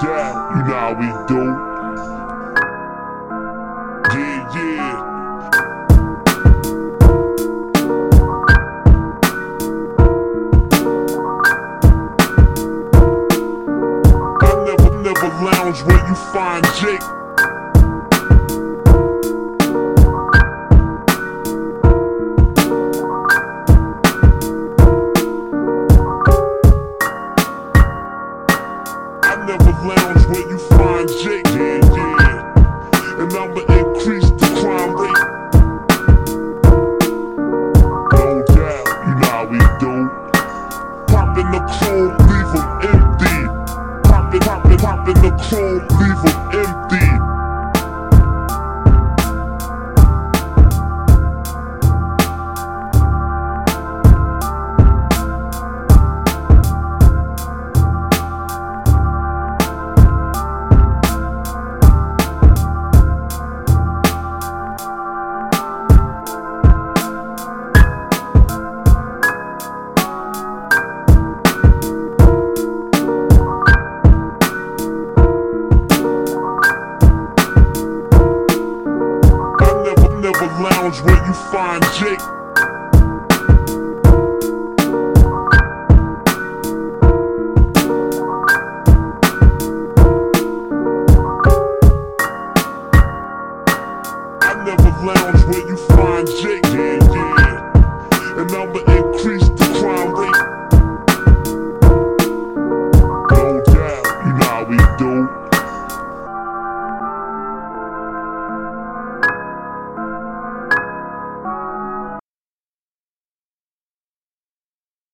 doubt, you know how we do. Yeah, yeah. I never, never lounge where you find Jake. Never lounge where you find Jake. Lounge where you find Jake. I never lounge where you find Jake.